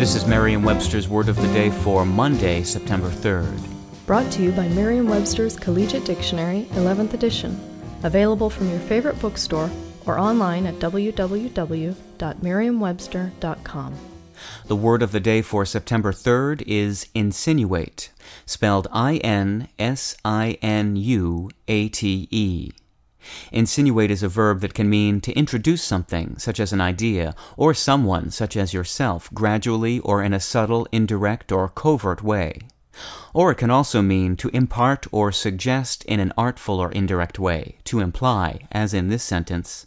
This is Merriam Webster's Word of the Day for Monday, September 3rd. Brought to you by Merriam Webster's Collegiate Dictionary, 11th edition. Available from your favorite bookstore or online at www.merriam-webster.com. The word of the day for September 3rd is insinuate, spelled I N S I N U A T E. Insinuate is a verb that can mean to introduce something, such as an idea, or someone, such as yourself, gradually or in a subtle, indirect, or covert way. Or it can also mean to impart or suggest in an artful or indirect way, to imply, as in this sentence.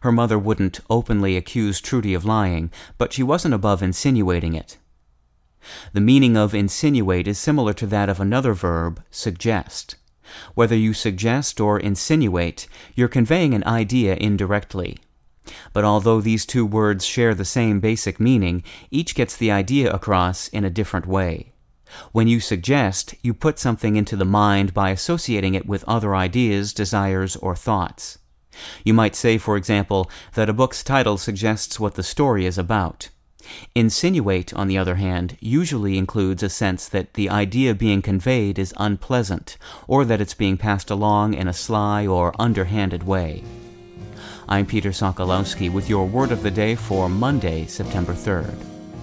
Her mother wouldn't openly accuse Trudy of lying, but she wasn't above insinuating it. The meaning of insinuate is similar to that of another verb, suggest. Whether you suggest or insinuate, you're conveying an idea indirectly. But although these two words share the same basic meaning, each gets the idea across in a different way. When you suggest, you put something into the mind by associating it with other ideas, desires, or thoughts. You might say, for example, that a book's title suggests what the story is about. Insinuate, on the other hand, usually includes a sense that the idea being conveyed is unpleasant, or that it's being passed along in a sly or underhanded way. I'm Peter Sokolowski with your word of the day for Monday, September 3rd.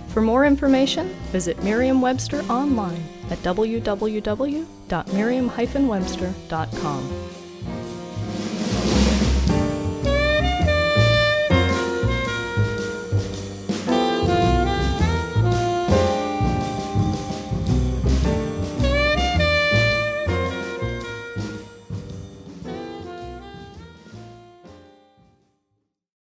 For more information, visit Merriam-Webster online at www.merriam-webster.com.